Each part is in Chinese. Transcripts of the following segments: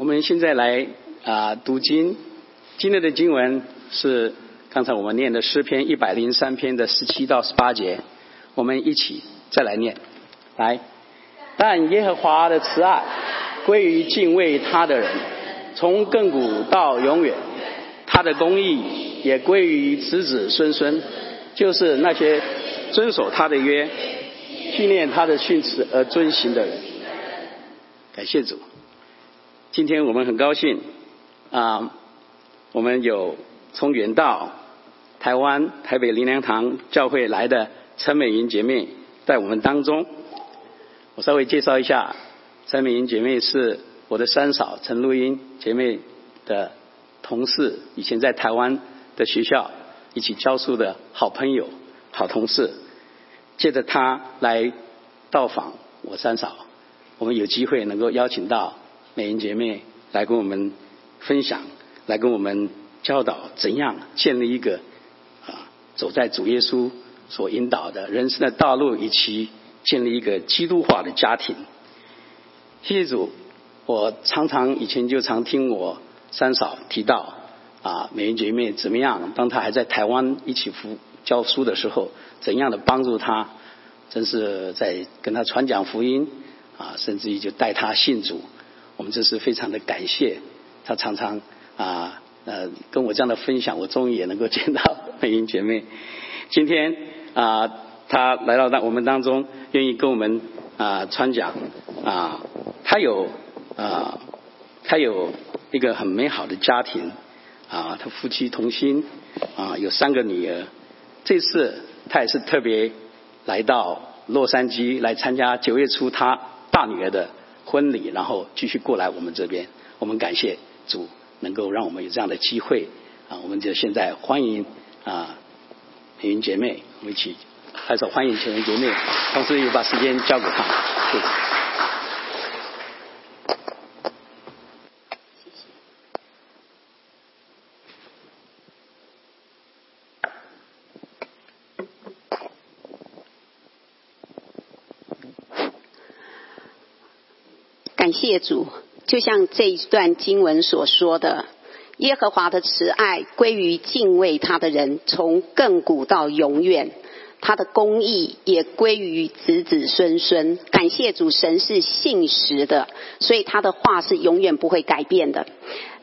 我们现在来啊读经，今天的经文是刚才我们念的诗篇一百零三篇的十七到十八节，我们一起再来念。来，但耶和华的慈爱归于敬畏他的人，从亘古到永远；他的公义也归于子子孙孙，就是那些遵守他的约、训练他的训词而遵行的人。感谢主。今天我们很高兴啊，我们有从远道台湾台北林良堂教会来的陈美云姐妹在我们当中。我稍微介绍一下，陈美云姐妹是我的三嫂陈露英姐妹的同事，以前在台湾的学校一起教书的好朋友、好同事。借着她来到访我三嫂，我们有机会能够邀请到。美英姐妹来跟我们分享，来跟我们教导怎样建立一个啊走在主耶稣所引导的人生的道路，以及建立一个基督化的家庭。谢谢主，我常常以前就常听我三嫂提到啊美英姐妹怎么样，当她还在台湾一起服教书的时候，怎样的帮助她，真是在跟她传讲福音啊，甚至于就带她信主。我们这是非常的感谢，他常常啊呃跟我这样的分享，我终于也能够见到 美英姐妹。今天啊，她来到当我们当中，愿意跟我们啊传讲啊，她有啊，她有一个很美好的家庭啊，她夫妻同心啊，有三个女儿。这次她也是特别来到洛杉矶来参加九月初她大女儿的。婚礼，然后继续过来我们这边。我们感谢主，能够让我们有这样的机会啊！我们就现在欢迎啊，云姐妹，我们一起拍手欢迎美云姐妹，同时也把时间交给她。谢谢。谢主，就像这一段经文所说的，耶和华的慈爱归于敬畏他的人，从亘古到永远；他的公义也归于子子孙孙。感谢主，神是信实的，所以他的话是永远不会改变的。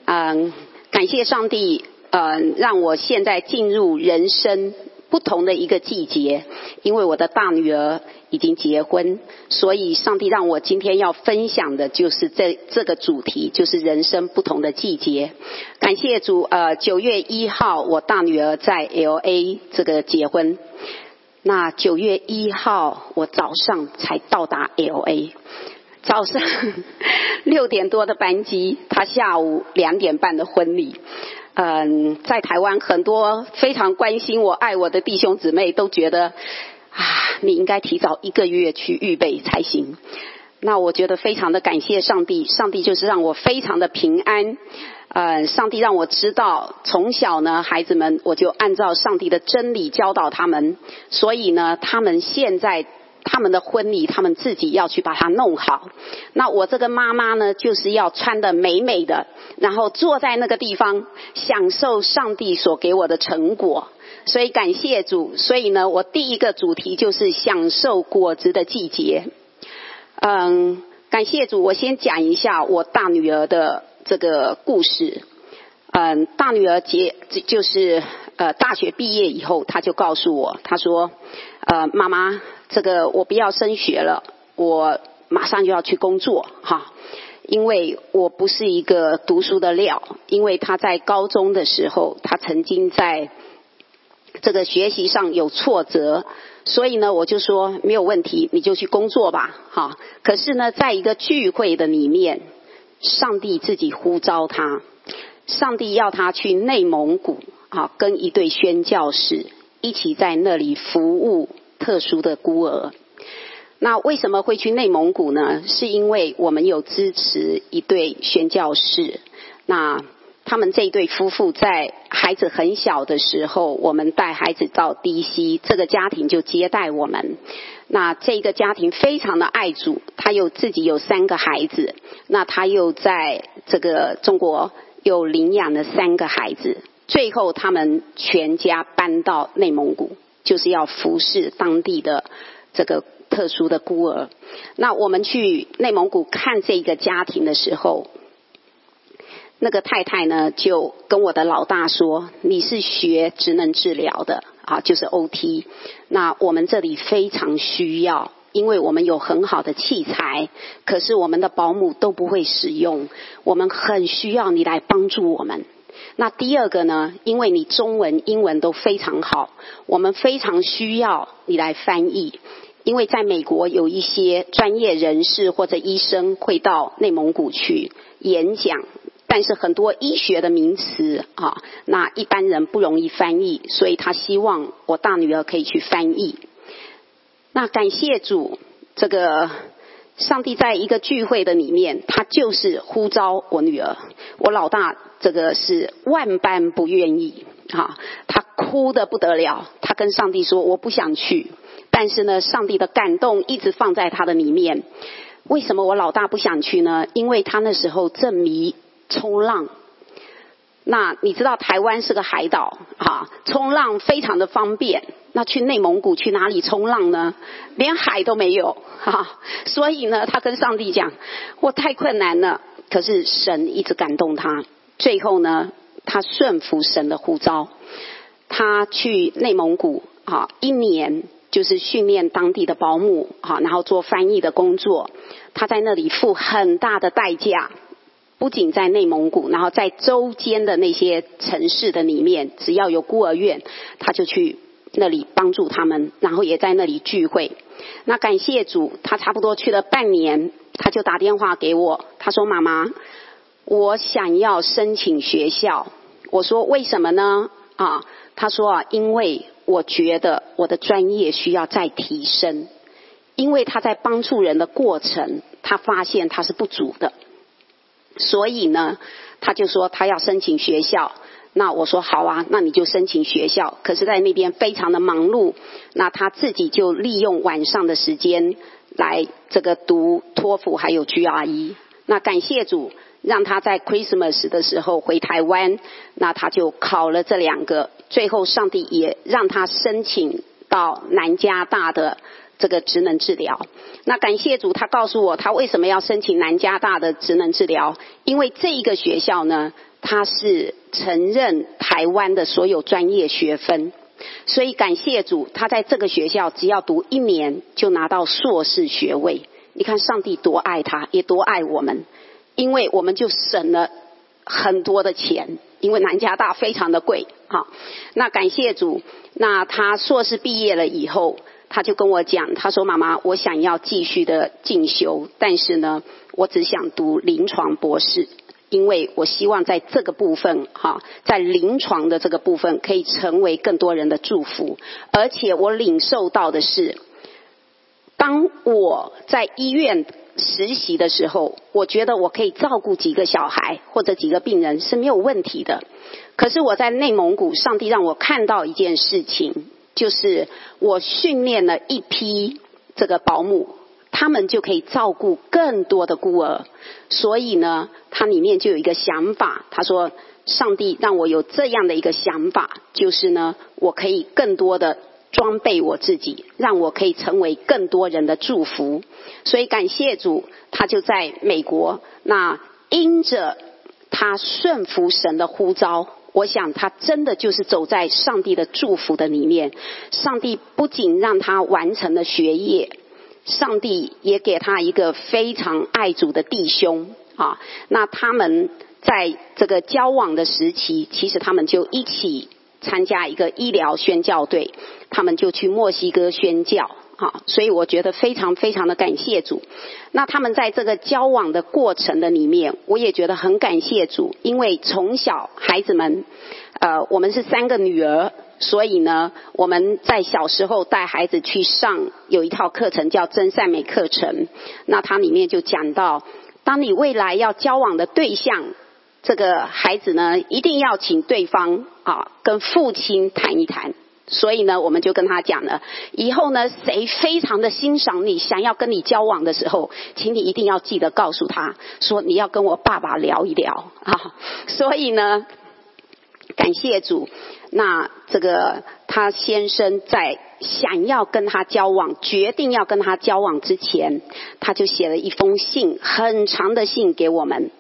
嗯，感谢上帝，嗯，让我现在进入人生。不同的一个季节，因为我的大女儿已经结婚，所以上帝让我今天要分享的就是这这个主题，就是人生不同的季节。感谢主，呃，九月一号我大女儿在 L A 这个结婚，那九月一号我早上才到达 L A，早上 六点多的班机，她下午两点半的婚礼。嗯，在台湾很多非常关心我、爱我的弟兄姊妹都觉得啊，你应该提早一个月去预备才行。那我觉得非常的感谢上帝，上帝就是让我非常的平安。嗯，上帝让我知道，从小呢，孩子们我就按照上帝的真理教导他们，所以呢，他们现在。他们的婚礼，他们自己要去把它弄好。那我这个妈妈呢，就是要穿的美美的，然后坐在那个地方，享受上帝所给我的成果。所以感谢主。所以呢，我第一个主题就是享受果子的季节。嗯，感谢主。我先讲一下我大女儿的这个故事。嗯，大女儿结就是呃大学毕业以后，她就告诉我，她说，呃，妈妈。这个我不要升学了，我马上就要去工作哈，因为我不是一个读书的料。因为他在高中的时候，他曾经在这个学习上有挫折，所以呢，我就说没有问题，你就去工作吧哈。可是呢，在一个聚会的里面，上帝自己呼召他，上帝要他去内蒙古啊，跟一对宣教士一起在那里服务。特殊的孤儿，那为什么会去内蒙古呢？是因为我们有支持一对宣教士，那他们这一对夫妇在孩子很小的时候，我们带孩子到低溪，这个家庭就接待我们。那这个家庭非常的爱主，他有自己有三个孩子，那他又在这个中国又领养了三个孩子，最后他们全家搬到内蒙古，就是要服侍当地的这个特殊的孤儿。那我们去内蒙古看这个家庭的时候，那个太太呢就跟我的老大说：“你是学职能治疗的。”啊，就是 OT。那我们这里非常需要，因为我们有很好的器材，可是我们的保姆都不会使用，我们很需要你来帮助我们。那第二个呢，因为你中文、英文都非常好，我们非常需要你来翻译，因为在美国有一些专业人士或者医生会到内蒙古去演讲。但是很多医学的名词啊，那一般人不容易翻译，所以他希望我大女儿可以去翻译。那感谢主，这个上帝在一个聚会的里面，他就是呼召我女儿。我老大这个是万般不愿意啊，他哭的不得了，他跟上帝说我不想去。但是呢，上帝的感动一直放在他的里面。为什么我老大不想去呢？因为他那时候正迷。冲浪，那你知道台湾是个海岛啊，冲浪非常的方便。那去内蒙古去哪里冲浪呢？连海都没有哈，所以呢，他跟上帝讲，我太困难了。可是神一直感动他，最后呢，他顺服神的呼召，他去内蒙古啊，一年就是训练当地的保姆啊，然后做翻译的工作。他在那里付很大的代价。不仅在内蒙古，然后在周间的那些城市的里面，只要有孤儿院，他就去那里帮助他们，然后也在那里聚会。那感谢主，他差不多去了半年，他就打电话给我，他说：“妈妈，我想要申请学校。”我说：“为什么呢？”啊，他说：“啊，因为我觉得我的专业需要再提升，因为他在帮助人的过程，他发现他是不足的。”所以呢，他就说他要申请学校。那我说好啊，那你就申请学校。可是，在那边非常的忙碌，那他自己就利用晚上的时间来这个读托福还有 GRE。那感谢主，让他在 Christmas 的时候回台湾，那他就考了这两个。最后，上帝也让他申请到南加大的。这个职能治疗，那感谢主，他告诉我他为什么要申请南加大的职能治疗，因为这一个学校呢，它是承认台湾的所有专业学分，所以感谢主，他在这个学校只要读一年就拿到硕士学位。你看上帝多爱他，也多爱我们，因为我们就省了很多的钱，因为南加大非常的贵。好，那感谢主，那他硕士毕业了以后。他就跟我讲，他说：“妈妈，我想要继续的进修，但是呢，我只想读临床博士，因为我希望在这个部分，哈，在临床的这个部分可以成为更多人的祝福。而且我领受到的是，当我在医院实习的时候，我觉得我可以照顾几个小孩或者几个病人是没有问题的。可是我在内蒙古，上帝让我看到一件事情。”就是我训练了一批这个保姆，他们就可以照顾更多的孤儿。所以呢，它里面就有一个想法，他说：“上帝让我有这样的一个想法，就是呢，我可以更多的装备我自己，让我可以成为更多人的祝福。”所以感谢主，他就在美国，那因着他顺服神的呼召。我想他真的就是走在上帝的祝福的里面。上帝不仅让他完成了学业，上帝也给他一个非常爱主的弟兄啊。那他们在这个交往的时期，其实他们就一起参加一个医疗宣教队，他们就去墨西哥宣教。好，所以我觉得非常非常的感谢主。那他们在这个交往的过程的里面，我也觉得很感谢主，因为从小孩子们，呃，我们是三个女儿，所以呢，我们在小时候带孩子去上有一套课程叫真善美课程。那它里面就讲到，当你未来要交往的对象。这个孩子呢，一定要请对方啊跟父亲谈一谈。所以呢，我们就跟他讲了，以后呢，谁非常的欣赏你，想要跟你交往的时候，请你一定要记得告诉他说，你要跟我爸爸聊一聊啊。所以呢，感谢主，那这个他先生在想要跟他交往，决定要跟他交往之前，他就写了一封信，很长的信给我们。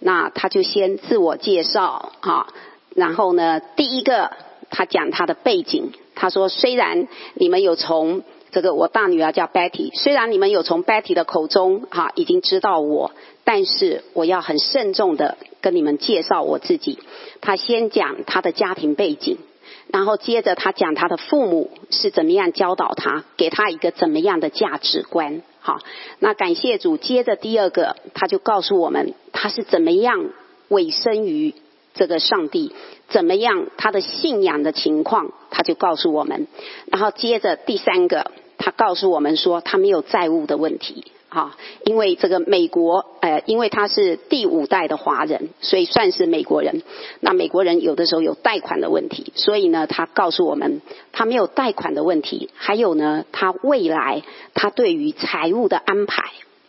那他就先自我介绍啊，然后呢，第一个。他讲他的背景，他说：“虽然你们有从这个我大女儿叫 Betty，虽然你们有从 Betty 的口中哈已经知道我，但是我要很慎重的跟你们介绍我自己。”他先讲他的家庭背景，然后接着他讲他的父母是怎么样教导他，给他一个怎么样的价值观。好，那感谢主，接着第二个他就告诉我们他是怎么样委身于。这个上帝怎么样？他的信仰的情况，他就告诉我们。然后接着第三个，他告诉我们说，他没有债务的问题啊。因为这个美国，呃，因为他是第五代的华人，所以算是美国人。那美国人有的时候有贷款的问题，所以呢，他告诉我们，他没有贷款的问题。还有呢，他未来他对于财务的安排。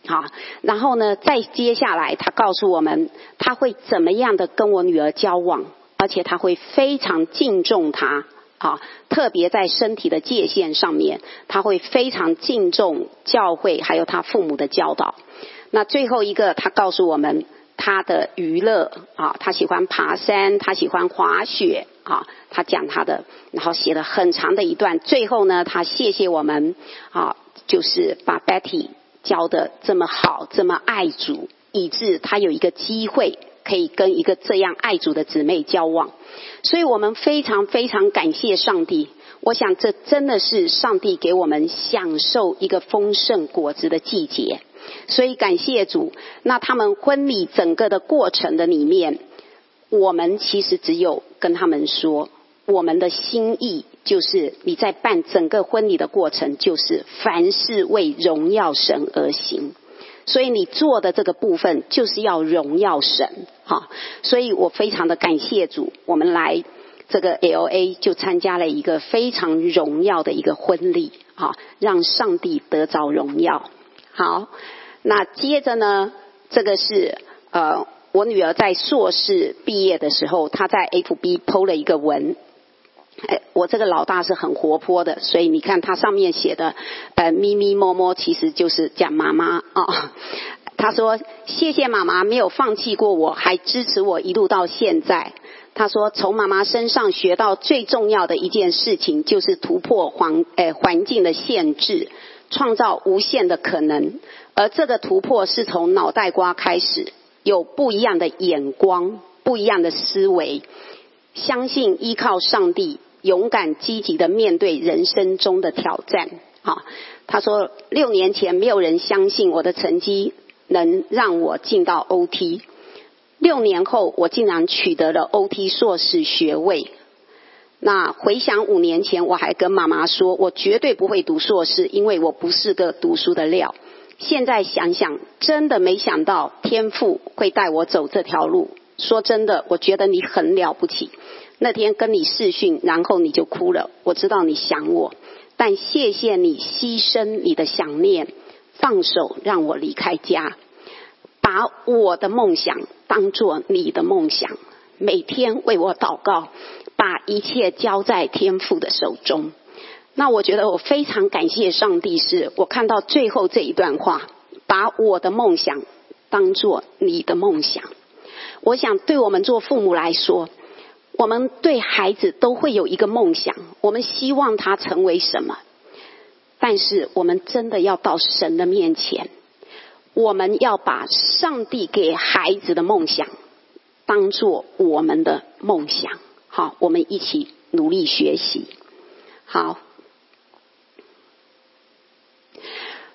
好，然后呢，再接下来，他告诉我们他会怎么样的跟我女儿交往，而且他会非常敬重她，啊，特别在身体的界限上面，他会非常敬重教会还有他父母的教导。那最后一个，他告诉我们他的娱乐啊，他喜欢爬山，他喜欢滑雪啊，他讲他的，然后写了很长的一段。最后呢，他谢谢我们啊，就是把 Betty。教的这么好，这么爱主，以致他有一个机会可以跟一个这样爱主的姊妹交往，所以我们非常非常感谢上帝。我想这真的是上帝给我们享受一个丰盛果子的季节，所以感谢主。那他们婚礼整个的过程的里面，我们其实只有跟他们说。我们的心意就是你在办整个婚礼的过程，就是凡事为荣耀神而行。所以你做的这个部分就是要荣耀神，哈。所以我非常的感谢主，我们来这个 L A 就参加了一个非常荣耀的一个婚礼，哈，让上帝得着荣耀。好，那接着呢，这个是呃，我女儿在硕士毕业的时候，她在 F B 剖了一个文。哎，我这个老大是很活泼的，所以你看他上面写的，呃，咪咪摸摸，其实就是讲妈妈啊。他说：“谢谢妈妈没有放弃过我，还支持我一路到现在。”他说：“从妈妈身上学到最重要的一件事情，就是突破环诶环境的限制，创造无限的可能。而这个突破是从脑袋瓜开始，有不一样的眼光，不一样的思维，相信依靠上帝。”勇敢积极的面对人生中的挑战。啊，他说六年前没有人相信我的成绩能让我进到 OT，六年后我竟然取得了 OT 硕士学位。那回想五年前，我还跟妈妈说我绝对不会读硕士，因为我不是个读书的料。现在想想，真的没想到天赋会带我走这条路。说真的，我觉得你很了不起。那天跟你视讯，然后你就哭了。我知道你想我，但谢谢你牺牲你的想念，放手让我离开家，把我的梦想当做你的梦想，每天为我祷告，把一切交在天父的手中。那我觉得我非常感谢上帝，是我看到最后这一段话，把我的梦想当做你的梦想。我想对我们做父母来说。我们对孩子都会有一个梦想，我们希望他成为什么？但是我们真的要到神的面前，我们要把上帝给孩子的梦想当做我们的梦想。好，我们一起努力学习。好，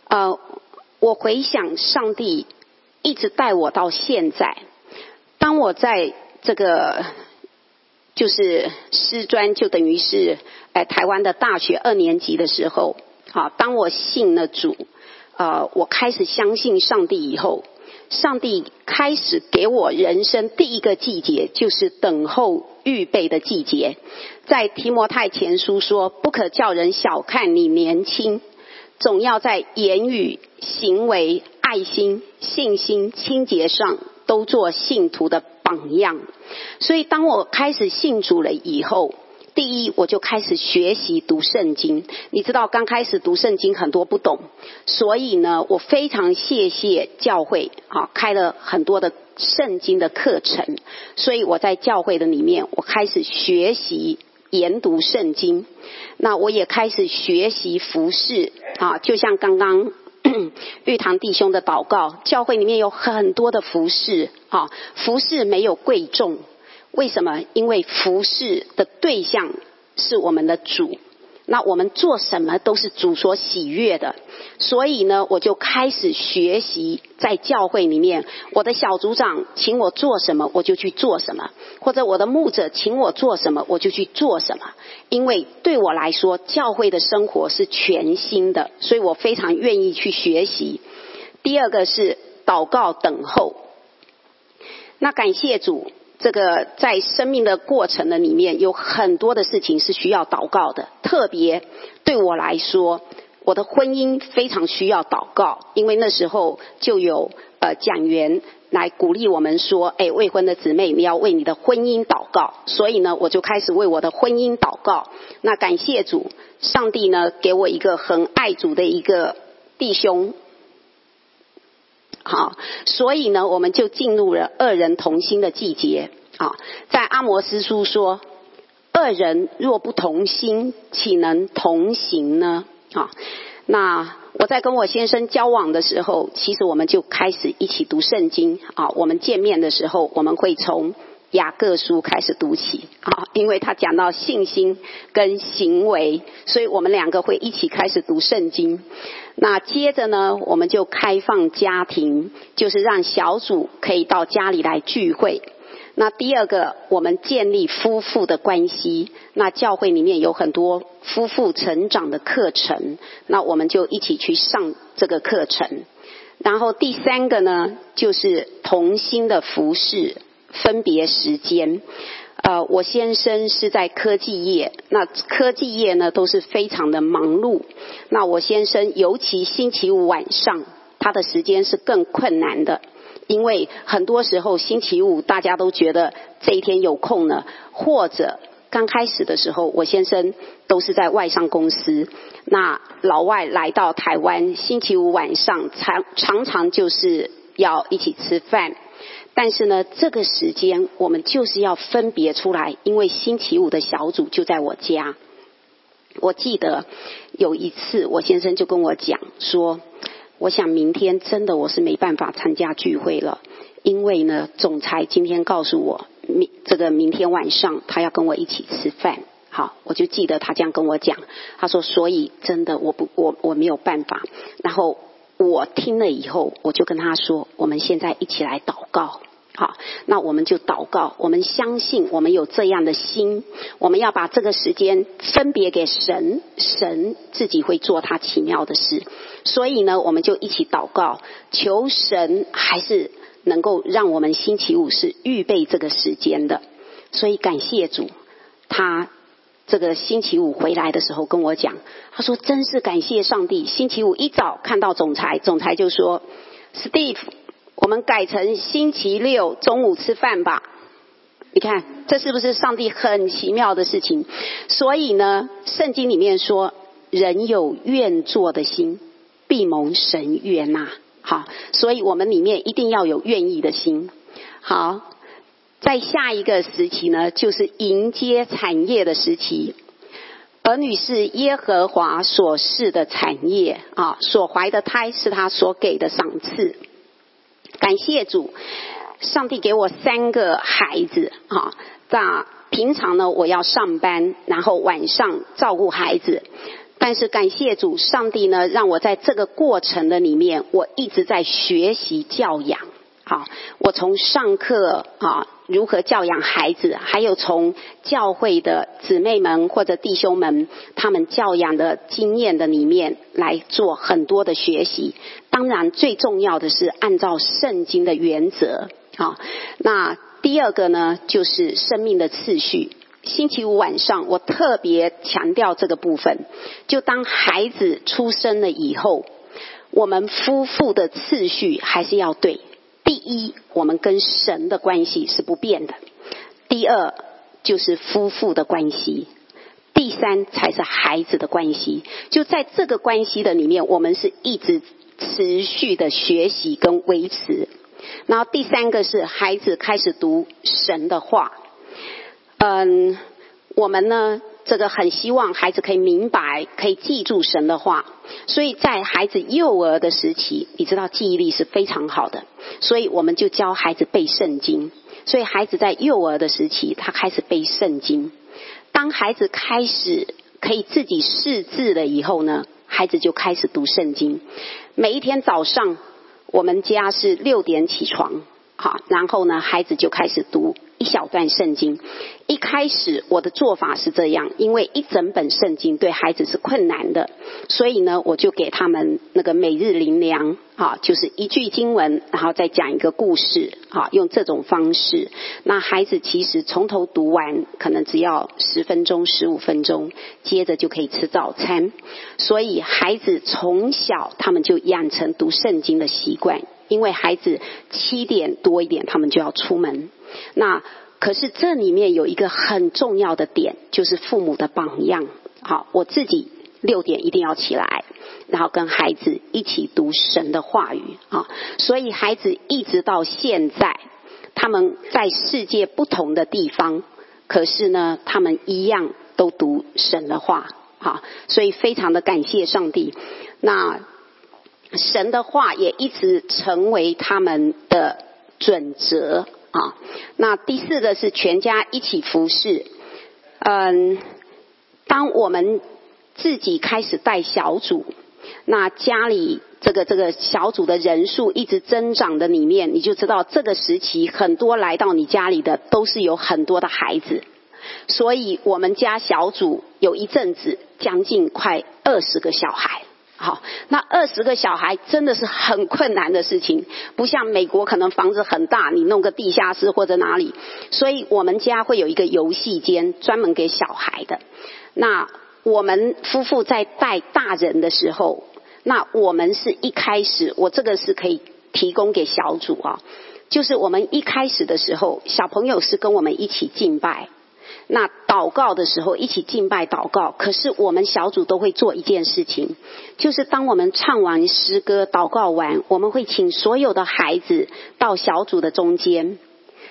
呃，我回想上帝一直带我到现在，当我在这个。就是师专，就等于是哎台湾的大学二年级的时候，好，当我信了主，呃，我开始相信上帝以后，上帝开始给我人生第一个季节，就是等候预备的季节。在提摩太前书说：“不可叫人小看你年轻，总要在言语、行为、爱心、信心、清洁上都做信徒的榜样。”所以，当我开始信主了以后。第一，我就开始学习读圣经。你知道，刚开始读圣经很多不懂，所以呢，我非常谢谢教会啊，开了很多的圣经的课程。所以我在教会的里面，我开始学习研读圣经。那我也开始学习服饰啊，就像刚刚 玉堂弟兄的祷告，教会里面有很多的服饰啊，服饰没有贵重。为什么？因为服饰的对象是我们的主，那我们做什么都是主所喜悦的。所以呢，我就开始学习在教会里面，我的小组长请我做什么，我就去做什么；或者我的牧者请我做什么，我就去做什么。因为对我来说，教会的生活是全新的，所以我非常愿意去学习。第二个是祷告等候，那感谢主。这个在生命的过程的里面，有很多的事情是需要祷告的。特别对我来说，我的婚姻非常需要祷告，因为那时候就有呃讲员来鼓励我们说：“哎，未婚的姊妹，你要为你的婚姻祷告。”所以呢，我就开始为我的婚姻祷告。那感谢主，上帝呢给我一个很爱主的一个弟兄。好，所以呢，我们就进入了二人同心的季节。啊，在阿摩斯书说，二人若不同心，岂能同行呢？啊，那我在跟我先生交往的时候，其实我们就开始一起读圣经。啊，我们见面的时候，我们会从雅各书开始读起。啊，因为他讲到信心跟行为，所以我们两个会一起开始读圣经。那接着呢，我们就开放家庭，就是让小组可以到家里来聚会。那第二个，我们建立夫妇的关系。那教会里面有很多夫妇成长的课程，那我们就一起去上这个课程。然后第三个呢，就是同心的服饰分别时间。呃，我先生是在科技业，那科技业呢都是非常的忙碌。那我先生尤其星期五晚上，他的时间是更困难的，因为很多时候星期五大家都觉得这一天有空呢，或者刚开始的时候，我先生都是在外商公司，那老外来到台湾，星期五晚上常常常就是要一起吃饭。但是呢，这个时间我们就是要分别出来，因为星期五的小组就在我家。我记得有一次，我先生就跟我讲说：“我想明天真的我是没办法参加聚会了，因为呢，总裁今天告诉我，明这个明天晚上他要跟我一起吃饭。”好，我就记得他这样跟我讲。他说：“所以真的我不我我没有办法。”然后。我听了以后，我就跟他说：“我们现在一起来祷告，好，那我们就祷告。我们相信，我们有这样的心，我们要把这个时间分别给神，神自己会做他奇妙的事。所以呢，我们就一起祷告，求神还是能够让我们星期五是预备这个时间的。所以感谢主，他。”这个星期五回来的时候跟我讲，他说：“真是感谢上帝，星期五一早看到总裁，总裁就说，Steve，我们改成星期六中午吃饭吧。你看，这是不是上帝很奇妙的事情？所以呢，圣经里面说，人有愿做的心，必蒙神悦纳。好，所以我们里面一定要有愿意的心。好。”在下一个时期呢，就是迎接产业的时期。儿女是耶和华所示的产业啊，所怀的胎是他所给的赏赐。感谢主，上帝给我三个孩子啊。那平常呢，我要上班，然后晚上照顾孩子。但是感谢主，上帝呢，让我在这个过程的里面，我一直在学习教养。好，我从上课啊，如何教养孩子，还有从教会的姊妹们或者弟兄们他们教养的经验的里面来做很多的学习。当然，最重要的是按照圣经的原则。好，那第二个呢，就是生命的次序。星期五晚上，我特别强调这个部分。就当孩子出生了以后，我们夫妇的次序还是要对。第一，我们跟神的关系是不变的；第二，就是夫妇的关系；第三，才是孩子的关系。就在这个关系的里面，我们是一直持续的学习跟维持。然后第三个是孩子开始读神的话。嗯，我们呢？这个很希望孩子可以明白，可以记住神的话。所以在孩子幼儿的时期，你知道记忆力是非常好的，所以我们就教孩子背圣经。所以孩子在幼儿的时期，他开始背圣经。当孩子开始可以自己识字了以后呢，孩子就开始读圣经。每一天早上，我们家是六点起床，好，然后呢，孩子就开始读。一小段圣经，一开始我的做法是这样，因为一整本圣经对孩子是困难的，所以呢，我就给他们那个每日灵粮，啊，就是一句经文，然后再讲一个故事，啊，用这种方式，那孩子其实从头读完，可能只要十分钟、十五分钟，接着就可以吃早餐。所以孩子从小他们就养成读圣经的习惯，因为孩子七点多一点，他们就要出门。那可是这里面有一个很重要的点，就是父母的榜样。好，我自己六点一定要起来，然后跟孩子一起读神的话语啊。所以孩子一直到现在，他们在世界不同的地方，可是呢，他们一样都读神的话啊。所以非常的感谢上帝。那神的话也一直成为他们的准则。啊，那第四个是全家一起服侍。嗯，当我们自己开始带小组，那家里这个这个小组的人数一直增长的里面，你就知道这个时期很多来到你家里的都是有很多的孩子，所以我们家小组有一阵子将近快二十个小孩。好，那二十个小孩真的是很困难的事情，不像美国可能房子很大，你弄个地下室或者哪里。所以我们家会有一个游戏间，专门给小孩的。那我们夫妇在带大人的时候，那我们是一开始，我这个是可以提供给小组啊，就是我们一开始的时候，小朋友是跟我们一起敬拜。那祷告的时候一起敬拜祷告，可是我们小组都会做一件事情，就是当我们唱完诗歌、祷告完，我们会请所有的孩子到小组的中间，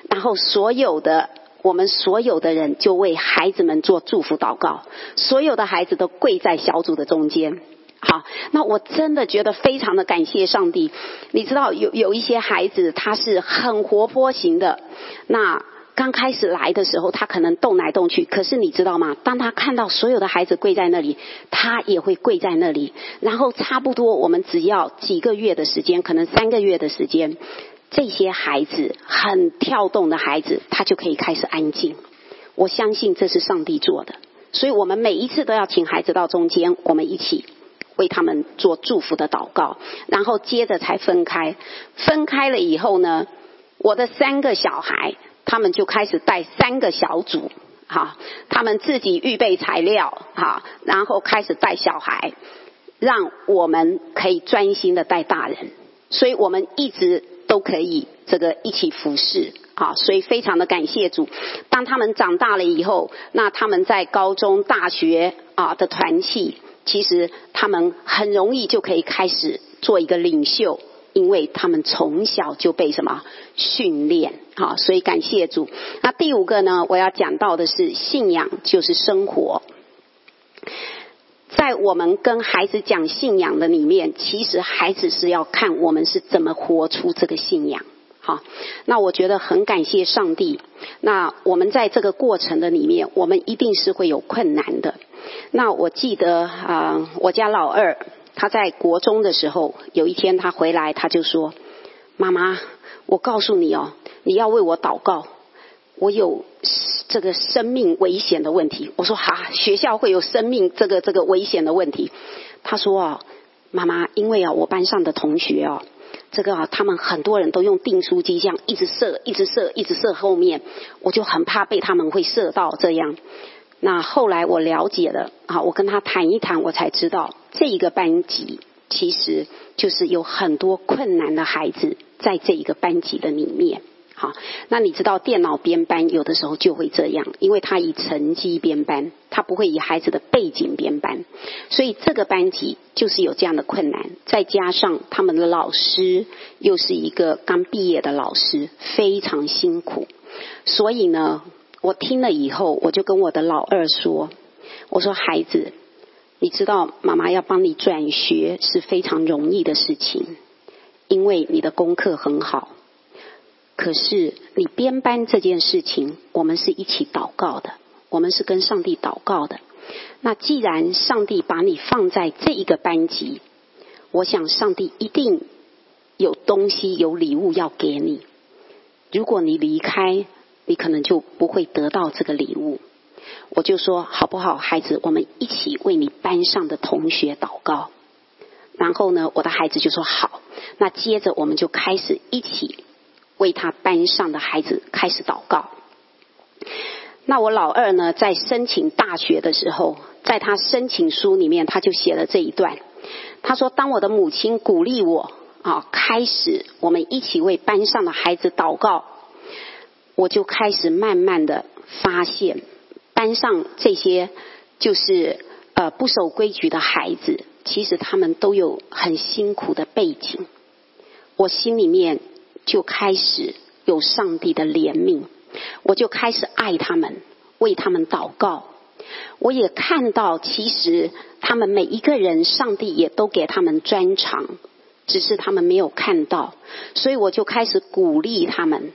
然后所有的我们所有的人就为孩子们做祝福祷告，所有的孩子都跪在小组的中间。好，那我真的觉得非常的感谢上帝。你知道有有一些孩子他是很活泼型的，那。刚开始来的时候，他可能动来动去。可是你知道吗？当他看到所有的孩子跪在那里，他也会跪在那里。然后差不多，我们只要几个月的时间，可能三个月的时间，这些孩子很跳动的孩子，他就可以开始安静。我相信这是上帝做的，所以我们每一次都要请孩子到中间，我们一起为他们做祝福的祷告，然后接着才分开。分开了以后呢，我的三个小孩。他们就开始带三个小组，哈，他们自己预备材料，哈，然后开始带小孩，让我们可以专心的带大人，所以我们一直都可以这个一起服侍，啊，所以非常的感谢主。当他们长大了以后，那他们在高中、大学啊的团契，其实他们很容易就可以开始做一个领袖。因为他们从小就被什么训练，好，所以感谢主。那第五个呢？我要讲到的是信仰就是生活。在我们跟孩子讲信仰的里面，其实孩子是要看我们是怎么活出这个信仰。好，那我觉得很感谢上帝。那我们在这个过程的里面，我们一定是会有困难的。那我记得啊，我家老二。他在国中的时候，有一天他回来，他就说：“妈妈，我告诉你哦，你要为我祷告，我有这个生命危险的问题。我说哈，学校会有生命这个这个危险的问题。他说啊，妈妈，因为啊，我班上的同学哦，这个啊，他们很多人都用订书机这样一直射，一直射，一直射后面，我就很怕被他们会射到这样。那后来我了解了啊，我跟他谈一谈，我才知道这一个班级其实就是有很多困难的孩子在这一个班级的里面。好，那你知道电脑编班有的时候就会这样，因为他以成绩编班，他不会以孩子的背景编班，所以这个班级就是有这样的困难。再加上他们的老师又是一个刚毕业的老师，非常辛苦，所以呢。我听了以后，我就跟我的老二说：“我说孩子，你知道妈妈要帮你转学是非常容易的事情，因为你的功课很好。可是你编班这件事情，我们是一起祷告的，我们是跟上帝祷告的。那既然上帝把你放在这一个班级，我想上帝一定有东西、有礼物要给你。如果你离开，你可能就不会得到这个礼物。我就说好不好，孩子，我们一起为你班上的同学祷告。然后呢，我的孩子就说好。那接着我们就开始一起为他班上的孩子开始祷告。那我老二呢，在申请大学的时候，在他申请书里面，他就写了这一段。他说：“当我的母亲鼓励我啊，开始我们一起为班上的孩子祷告。”我就开始慢慢的发现，班上这些就是呃不守规矩的孩子，其实他们都有很辛苦的背景。我心里面就开始有上帝的怜悯，我就开始爱他们，为他们祷告。我也看到，其实他们每一个人，上帝也都给他们专长，只是他们没有看到，所以我就开始鼓励他们。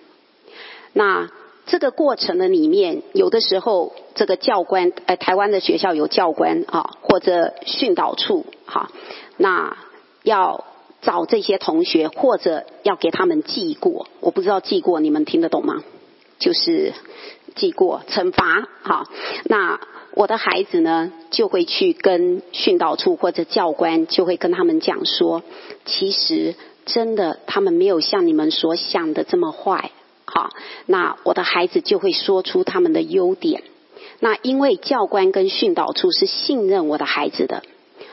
那这个过程的里面，有的时候这个教官，呃，台湾的学校有教官啊，或者训导处，哈，那要找这些同学，或者要给他们记过。我不知道记过，你们听得懂吗？就是记过惩罚，哈。那我的孩子呢，就会去跟训导处或者教官，就会跟他们讲说，其实真的他们没有像你们所想的这么坏。好，那我的孩子就会说出他们的优点。那因为教官跟训导处是信任我的孩子的，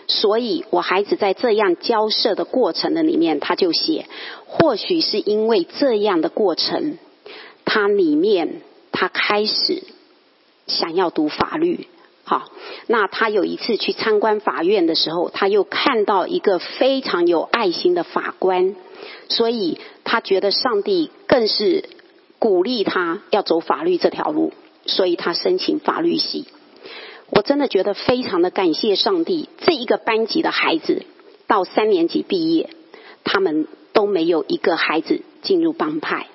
所以我孩子在这样交涉的过程的里面，他就写，或许是因为这样的过程，他里面他开始想要读法律。好，那他有一次去参观法院的时候，他又看到一个非常有爱心的法官，所以他觉得上帝更是。鼓励他要走法律这条路，所以他申请法律系。我真的觉得非常的感谢上帝，这一个班级的孩子到三年级毕业，他们都没有一个孩子进入帮派。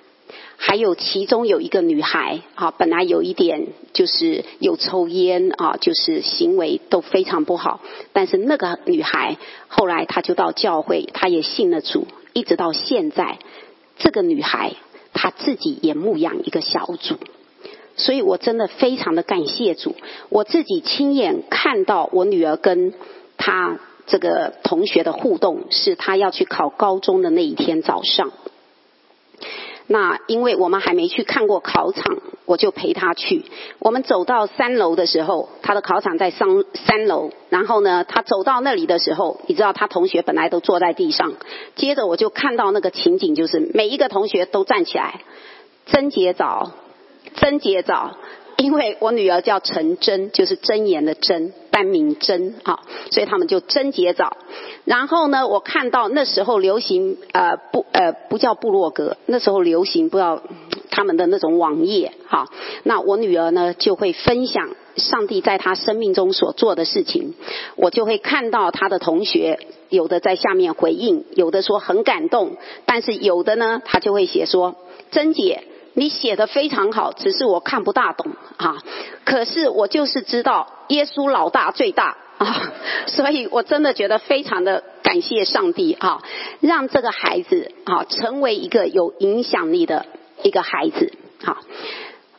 还有其中有一个女孩啊，本来有一点就是有抽烟啊，就是行为都非常不好。但是那个女孩后来她就到教会，她也信了主，一直到现在，这个女孩。他自己也牧养一个小组，所以我真的非常的感谢主。我自己亲眼看到我女儿跟她这个同学的互动，是她要去考高中的那一天早上。那因为我们还没去看过考场，我就陪他去。我们走到三楼的时候，他的考场在三三楼。然后呢，他走到那里的时候，你知道他同学本来都坐在地上。接着我就看到那个情景，就是每一个同学都站起来，贞洁早，贞洁早。因为我女儿叫陈真，就是真言的真，单名真啊，所以他们就真洁早。然后呢，我看到那时候流行呃不呃不叫部落格，那时候流行不知道他们的那种网页哈。那我女儿呢就会分享上帝在她生命中所做的事情，我就会看到她的同学有的在下面回应，有的说很感动，但是有的呢他就会写说珍姐。你写的非常好，只是我看不大懂啊。可是我就是知道耶稣老大最大，啊，所以我真的觉得非常的感谢上帝啊，让这个孩子啊成为一个有影响力的一个孩子。好，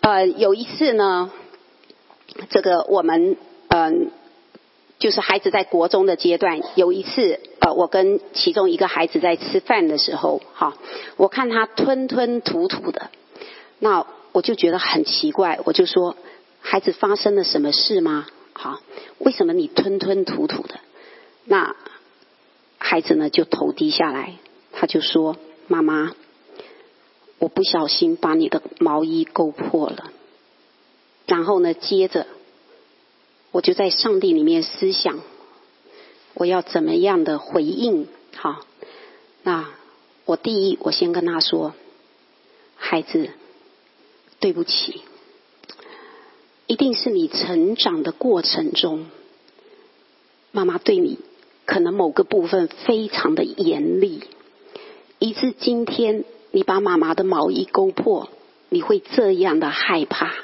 呃，有一次呢，这个我们嗯，就是孩子在国中的阶段，有一次呃，我跟其中一个孩子在吃饭的时候，哈，我看他吞吞吐吐的，那我就觉得很奇怪，我就说，孩子发生了什么事吗？好，为什么你吞吞吐吐的？那孩子呢就头低下来，他就说：“妈妈，我不小心把你的毛衣勾破了。”然后呢，接着我就在上帝里面思想，我要怎么样的回应？好，那我第一，我先跟他说：“孩子，对不起。”一定是你成长的过程中，妈妈对你可能某个部分非常的严厉，以致今天你把妈妈的毛衣勾破，你会这样的害怕。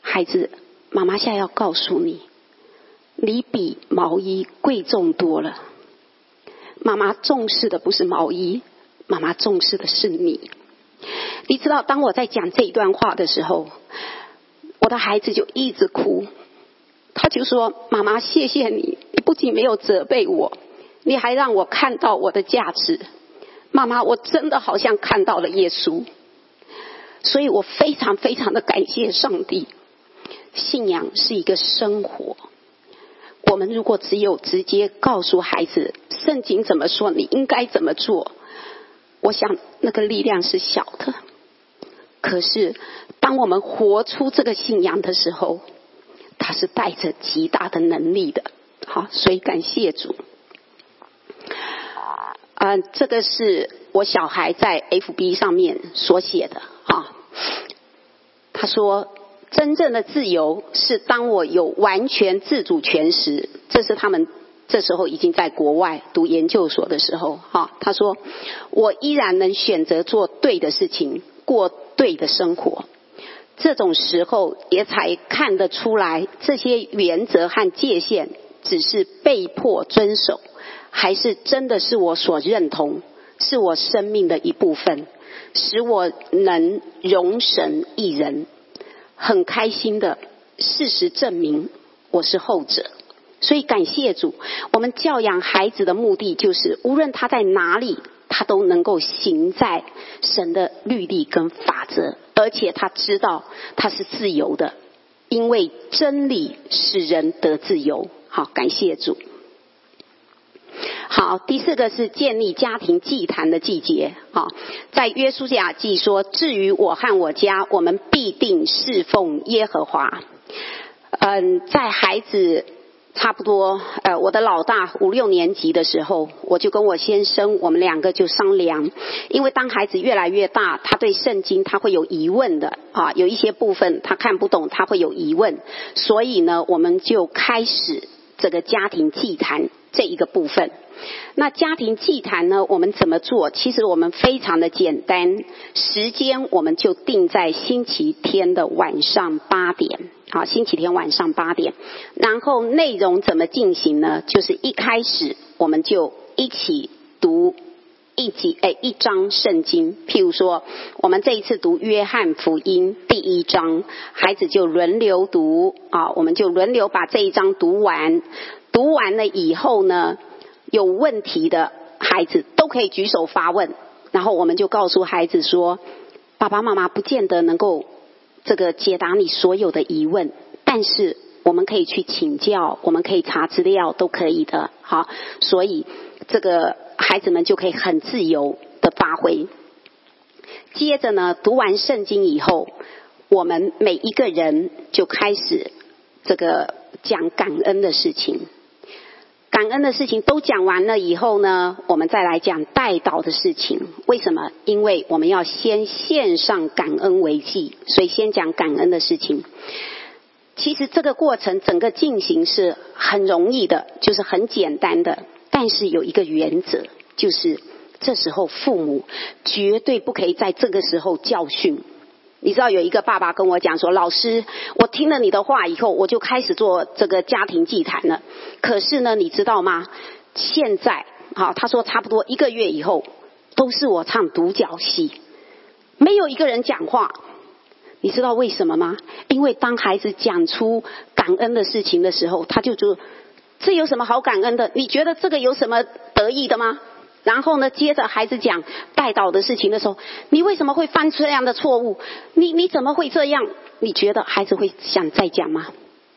孩子，妈妈现在要告诉你，你比毛衣贵重多了。妈妈重视的不是毛衣，妈妈重视的是你。你知道，当我在讲这一段话的时候，我的孩子就一直哭。他就说：“妈妈，谢谢你，你不仅没有责备我，你还让我看到我的价值。妈妈，我真的好像看到了耶稣。所以我非常非常的感谢上帝。信仰是一个生活。我们如果只有直接告诉孩子圣经怎么说，你应该怎么做。”我想那个力量是小的，可是当我们活出这个信仰的时候，它是带着极大的能力的。好，所以感谢主。啊，这个是我小孩在 FB 上面所写的啊。他说：“真正的自由是当我有完全自主权时。”这是他们。这时候已经在国外读研究所的时候，哈，他说：“我依然能选择做对的事情，过对的生活。这种时候也才看得出来，这些原则和界限只是被迫遵守，还是真的是我所认同，是我生命的一部分，使我能容神一人。很开心的事实证明，我是后者。”所以感谢主，我们教养孩子的目的就是，无论他在哪里，他都能够行在神的律例跟法则，而且他知道他是自由的，因为真理使人得自由。好，感谢主。好，第四个是建立家庭祭坛的季节。好，在约书亚记说：“至于我和我家，我们必定侍奉耶和华。”嗯，在孩子。差不多，呃，我的老大五六年级的时候，我就跟我先生，我们两个就商量，因为当孩子越来越大，他对圣经他会有疑问的啊，有一些部分他看不懂，他会有疑问，所以呢，我们就开始这个家庭祭坛这一个部分。那家庭祭坛呢，我们怎么做？其实我们非常的简单，时间我们就定在星期天的晚上八点。好，星期天晚上八点，然后内容怎么进行呢？就是一开始我们就一起读一集诶一章圣经，譬如说我们这一次读约翰福音第一章，孩子就轮流读啊，我们就轮流把这一章读完。读完了以后呢，有问题的孩子都可以举手发问，然后我们就告诉孩子说，爸爸妈妈不见得能够。这个解答你所有的疑问，但是我们可以去请教，我们可以查资料，都可以的。好，所以这个孩子们就可以很自由的发挥。接着呢，读完圣经以后，我们每一个人就开始这个讲感恩的事情。感恩的事情都讲完了以后呢，我们再来讲代祷的事情。为什么？因为我们要先献上感恩为祭，所以先讲感恩的事情。其实这个过程整个进行是很容易的，就是很简单的。但是有一个原则，就是这时候父母绝对不可以在这个时候教训。你知道有一个爸爸跟我讲说，老师，我听了你的话以后，我就开始做这个家庭祭坛了。可是呢，你知道吗？现在，好，他说差不多一个月以后，都是我唱独角戏，没有一个人讲话。你知道为什么吗？因为当孩子讲出感恩的事情的时候，他就说：“这有什么好感恩的？你觉得这个有什么得意的吗？”然后呢，接着孩子讲带导的事情的时候，你为什么会犯这样的错误？你你怎么会这样？你觉得孩子会想再讲吗？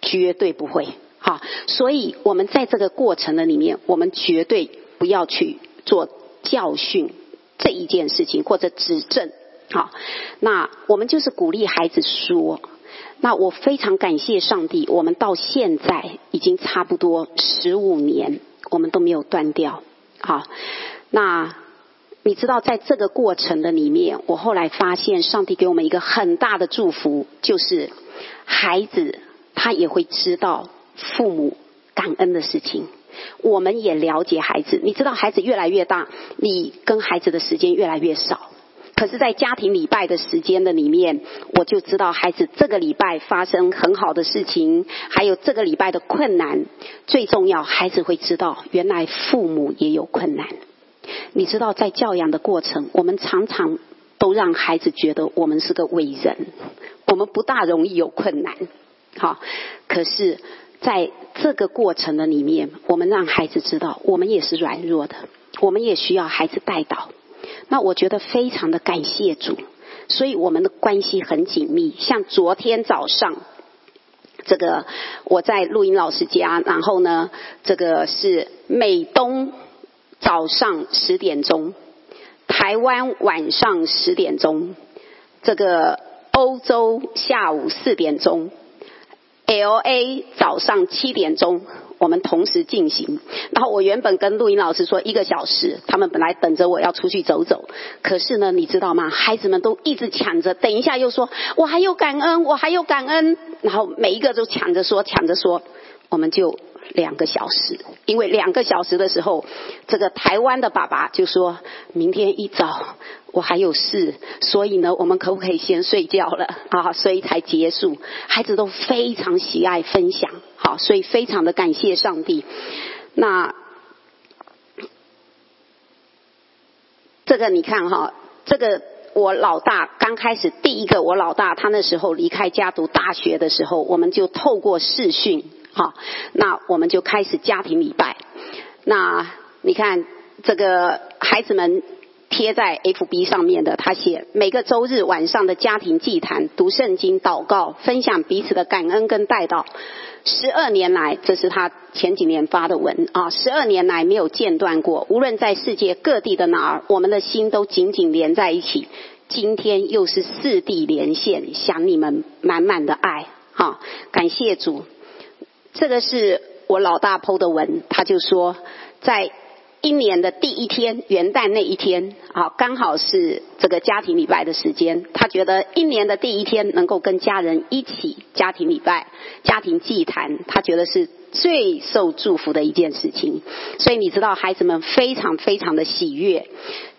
绝对不会。好，所以我们在这个过程的里面，我们绝对不要去做教训这一件事情或者指正。好，那我们就是鼓励孩子说。那我非常感谢上帝，我们到现在已经差不多十五年，我们都没有断掉。好。那你知道，在这个过程的里面，我后来发现，上帝给我们一个很大的祝福，就是孩子他也会知道父母感恩的事情。我们也了解孩子，你知道，孩子越来越大，你跟孩子的时间越来越少。可是，在家庭礼拜的时间的里面，我就知道孩子这个礼拜发生很好的事情，还有这个礼拜的困难。最重要，孩子会知道，原来父母也有困难。你知道，在教养的过程，我们常常都让孩子觉得我们是个伟人，我们不大容易有困难。好，可是在这个过程的里面，我们让孩子知道，我们也是软弱的，我们也需要孩子带导。那我觉得非常的感谢主，所以我们的关系很紧密。像昨天早上，这个我在录音老师家，然后呢，这个是美东。早上十点钟，台湾晚上十点钟，这个欧洲下午四点钟，L A 早上七点钟，我们同时进行。然后我原本跟录音老师说一个小时，他们本来等着我要出去走走，可是呢，你知道吗？孩子们都一直抢着，等一下又说我还有感恩，我还有感恩，然后每一个都抢着说，抢着说，我们就。两个小时，因为两个小时的时候，这个台湾的爸爸就说明天一早我还有事，所以呢，我们可不可以先睡觉了啊？所以才结束。孩子都非常喜爱分享，好，所以非常的感谢上帝。那这个你看哈，这个我老大刚开始第一个，我老大他那时候离开家读大学的时候，我们就透过视讯。好，那我们就开始家庭礼拜。那你看这个孩子们贴在 FB 上面的，他写每个周日晚上的家庭祭坛，读圣经、祷告、分享彼此的感恩跟带祷。十二年来，这是他前几年发的文啊，十二年来没有间断过。无论在世界各地的哪儿，我们的心都紧紧连在一起。今天又是四地连线，想你们满满的爱。好，感谢主。这个是我老大 PO 的文，他就说，在一年的第一天元旦那一天，啊，刚好是这个家庭礼拜的时间。他觉得一年的第一天能够跟家人一起家庭礼拜、家庭祭坛，他觉得是最受祝福的一件事情。所以你知道，孩子们非常非常的喜悦。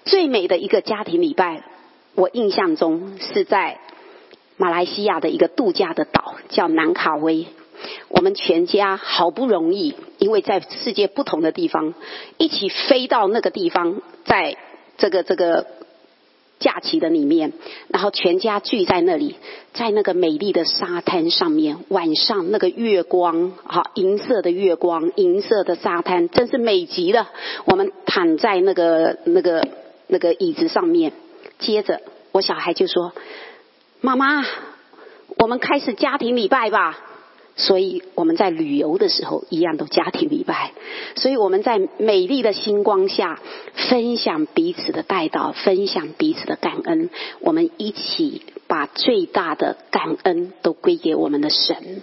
最美的一个家庭礼拜，我印象中是在马来西亚的一个度假的岛，叫南卡威。我们全家好不容易，因为在世界不同的地方，一起飞到那个地方，在这个这个假期的里面，然后全家聚在那里，在那个美丽的沙滩上面，晚上那个月光，好银色的月光，银色的沙滩，真是美极了。我们躺在那个那个那个椅子上面，接着我小孩就说：“妈妈，我们开始家庭礼拜吧。”所以我们在旅游的时候，一样都家庭礼拜。所以我们在美丽的星光下，分享彼此的带到，分享彼此的感恩。我们一起把最大的感恩都归给我们的神。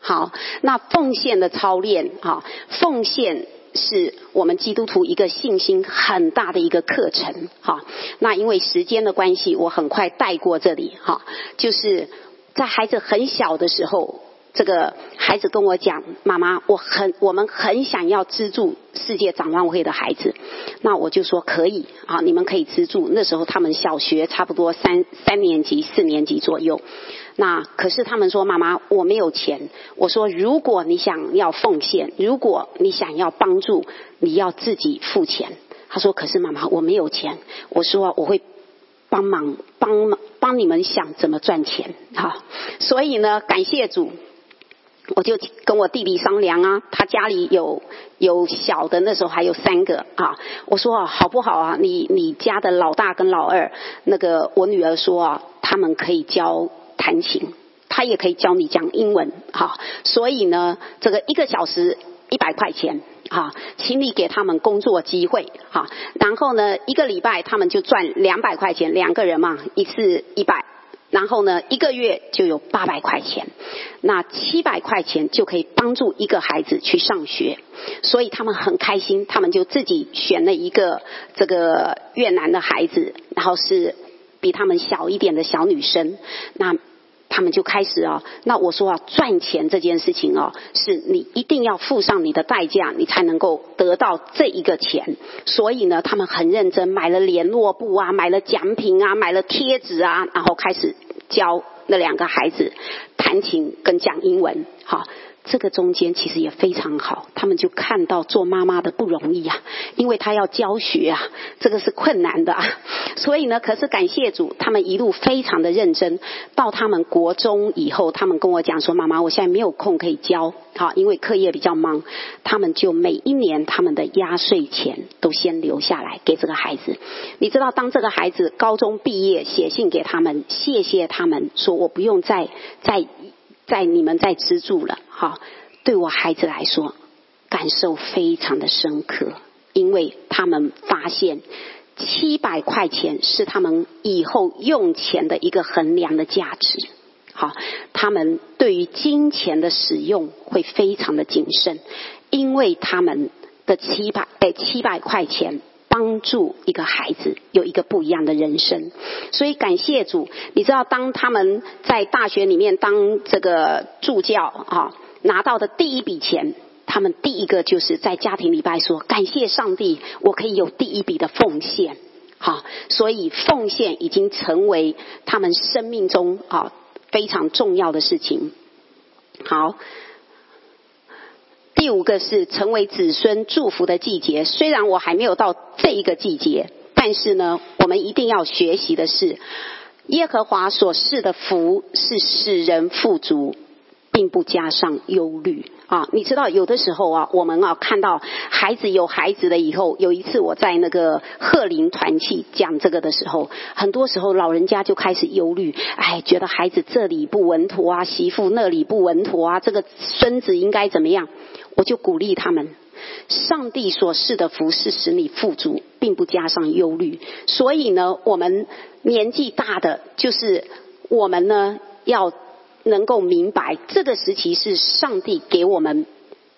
好，那奉献的操练，哈，奉献。是我们基督徒一个信心很大的一个课程，哈。那因为时间的关系，我很快带过这里，哈。就是在孩子很小的时候，这个孩子跟我讲：“妈妈，我很我们很想要资助世界展望会的孩子。”那我就说可以啊，你们可以资助。那时候他们小学差不多三三年级、四年级左右。那可是他们说：“妈妈，我没有钱。”我说：“如果你想要奉献，如果你想要帮助，你要自己付钱。”他说：“可是妈妈，我没有钱。”我说：“我会帮忙帮帮你们想怎么赚钱。”哈，所以呢，感谢主。我就跟我弟弟商量啊，他家里有有小的，那时候还有三个啊。我说好不好啊？你你家的老大跟老二，那个我女儿说啊，他们可以教弹琴，他也可以教你讲英文，哈。所以呢，这个一个小时一百块钱，哈，请你给他们工作机会，哈。然后呢，一个礼拜他们就赚两百块钱，两个人嘛，一次一百。然后呢，一个月就有八百块钱，那七百块钱就可以帮助一个孩子去上学，所以他们很开心，他们就自己选了一个这个越南的孩子，然后是比他们小一点的小女生，那。他们就开始啊，那我说啊，赚钱这件事情哦，是你一定要付上你的代价，你才能够得到这一个钱。所以呢，他们很认真，买了联络簿啊，买了奖品啊，买了贴纸啊，然后开始教那两个孩子弹琴跟讲英文，好。这个中间其实也非常好，他们就看到做妈妈的不容易啊，因为他要教学啊，这个是困难的啊。所以呢，可是感谢主，他们一路非常的认真。到他们国中以后，他们跟我讲说：“妈妈，我现在没有空可以教，好，因为课业比较忙。”他们就每一年他们的压岁钱都先留下来给这个孩子。你知道，当这个孩子高中毕业，写信给他们，谢谢他们，说我不用再再。在你们在资助了，哈，对我孩子来说，感受非常的深刻，因为他们发现七百块钱是他们以后用钱的一个衡量的价值，好，他们对于金钱的使用会非常的谨慎，因为他们的七百哎七百块钱。帮助一个孩子有一个不一样的人生，所以感谢主。你知道，当他们在大学里面当这个助教啊，拿到的第一笔钱，他们第一个就是在家庭礼拜说：“感谢上帝，我可以有第一笔的奉献。”好，所以奉献已经成为他们生命中啊非常重要的事情。好。第五个是成为子孙祝福的季节。虽然我还没有到这一个季节，但是呢，我们一定要学习的是，耶和华所示的福是使人富足，并不加上忧虑啊。你知道，有的时候啊，我们啊看到孩子有孩子了以后，有一次我在那个鹤林团契讲这个的时候，很多时候老人家就开始忧虑，哎，觉得孩子这里不稳妥啊，媳妇那里不稳妥啊，这个孙子应该怎么样？我就鼓励他们，上帝所示的福是使你富足，并不加上忧虑。所以呢，我们年纪大的，就是我们呢要能够明白，这个时期是上帝给我们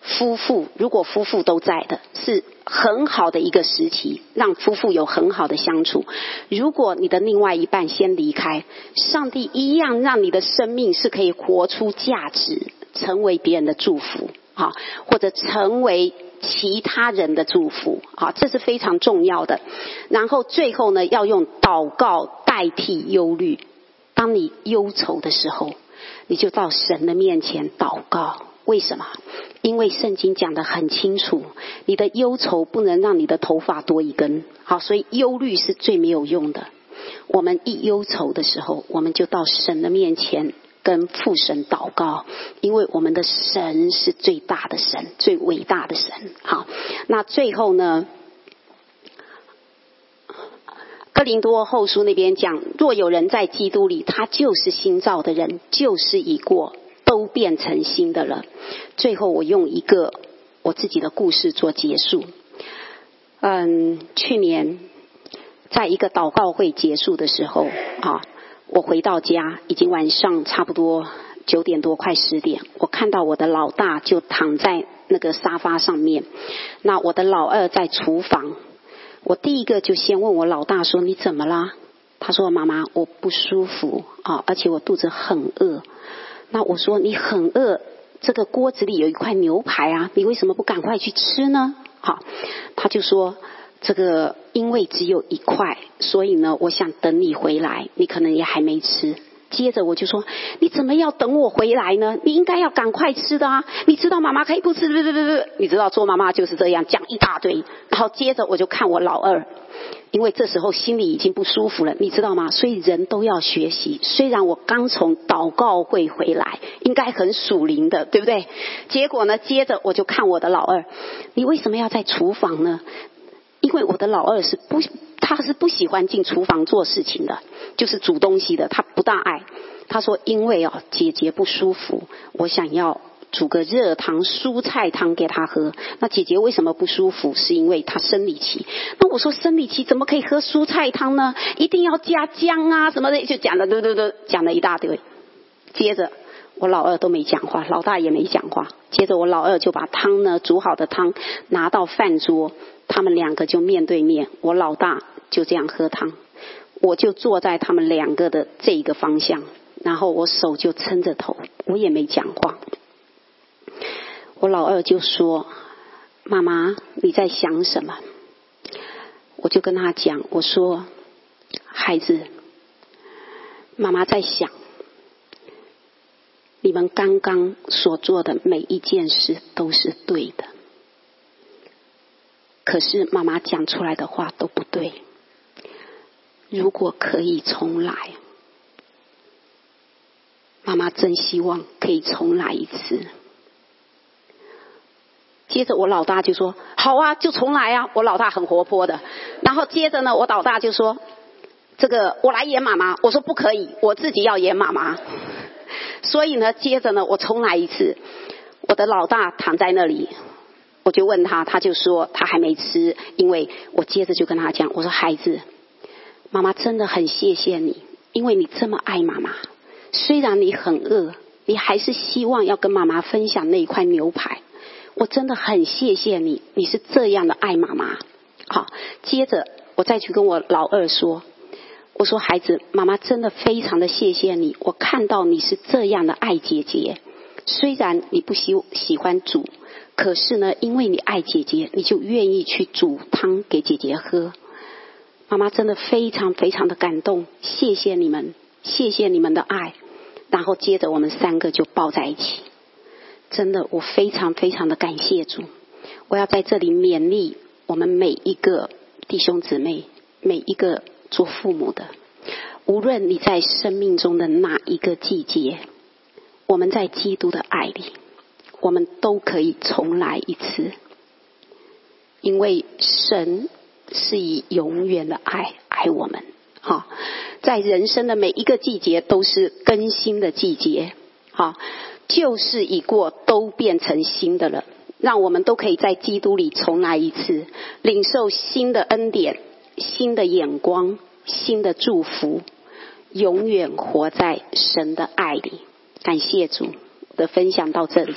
夫妇，如果夫妇都在的，是很好的一个时期，让夫妇有很好的相处。如果你的另外一半先离开，上帝一样让你的生命是可以活出价值，成为别人的祝福。啊，或者成为其他人的祝福，啊，这是非常重要的。然后最后呢，要用祷告代替忧虑。当你忧愁的时候，你就到神的面前祷告。为什么？因为圣经讲得很清楚，你的忧愁不能让你的头发多一根。好，所以忧虑是最没有用的。我们一忧愁的时候，我们就到神的面前。跟父神祷告，因为我们的神是最大的神，最伟大的神。好，那最后呢？哥林多后书那边讲，若有人在基督里，他就是新造的人，旧事已过，都变成新的了。最后，我用一个我自己的故事做结束。嗯，去年在一个祷告会结束的时候，啊。我回到家，已经晚上差不多九点多，快十点。我看到我的老大就躺在那个沙发上面，那我的老二在厨房。我第一个就先问我老大说：“你怎么啦？”他说：“妈妈，我不舒服啊，而且我肚子很饿。”那我说你很饿，这个锅子里有一块牛排啊，你为什么不赶快去吃呢？好，他就说这个因为只有一块，所以呢，我想等你回来，你可能也还没吃。接着我就说，你怎么要等我回来呢？你应该要赶快吃的啊！你知道妈妈可以不吃，不不不不，你知道做妈妈就是这样讲一大堆。然后接着我就看我老二，因为这时候心里已经不舒服了，你知道吗？所以人都要学习。虽然我刚从祷告会回来，应该很属灵的，对不对？结果呢，接着我就看我的老二，你为什么要在厨房呢？因为我的老二是不。他是不喜欢进厨房做事情的，就是煮东西的，他不大爱。他说：“因为哦，姐姐不舒服，我想要煮个热汤、蔬菜汤给她喝。那姐姐为什么不舒服？是因为她生理期。那我说生理期怎么可以喝蔬菜汤呢？一定要加姜啊什么的，就讲了，对对对，讲了一大堆。接着我老二都没讲话，老大也没讲话。接着我老二就把汤呢煮好的汤拿到饭桌，他们两个就面对面。我老大。就这样喝汤，我就坐在他们两个的这一个方向，然后我手就撑着头，我也没讲话。我老二就说：“妈妈，你在想什么？”我就跟他讲：“我说，孩子，妈妈在想，你们刚刚所做的每一件事都是对的，可是妈妈讲出来的话都不对。”如果可以重来，妈妈真希望可以重来一次。接着我老大就说：“好啊，就重来啊！”我老大很活泼的。然后接着呢，我老大就说：“这个我来演妈妈。”我说：“不可以，我自己要演妈妈。”所以呢，接着呢，我重来一次。我的老大躺在那里，我就问他，他就说他还没吃，因为我接着就跟他讲，我说：“孩子。”妈妈真的很谢谢你，因为你这么爱妈妈。虽然你很饿，你还是希望要跟妈妈分享那一块牛排。我真的很谢谢你，你是这样的爱妈妈。好，接着我再去跟我老二说，我说孩子，妈妈真的非常的谢谢你。我看到你是这样的爱姐姐，虽然你不喜喜欢煮，可是呢，因为你爱姐姐，你就愿意去煮汤给姐姐喝。妈妈真的非常非常的感动，谢谢你们，谢谢你们的爱。然后接着我们三个就抱在一起，真的我非常非常的感谢主。我要在这里勉励我们每一个弟兄姊妹，每一个做父母的，无论你在生命中的哪一个季节，我们在基督的爱里，我们都可以重来一次，因为神。是以永远的爱爱我们，哈，在人生的每一个季节都是更新的季节，哈，旧事已过，都变成新的了，让我们都可以在基督里重来一次，领受新的恩典、新的眼光、新的祝福，永远活在神的爱里。感谢主的分享到这里。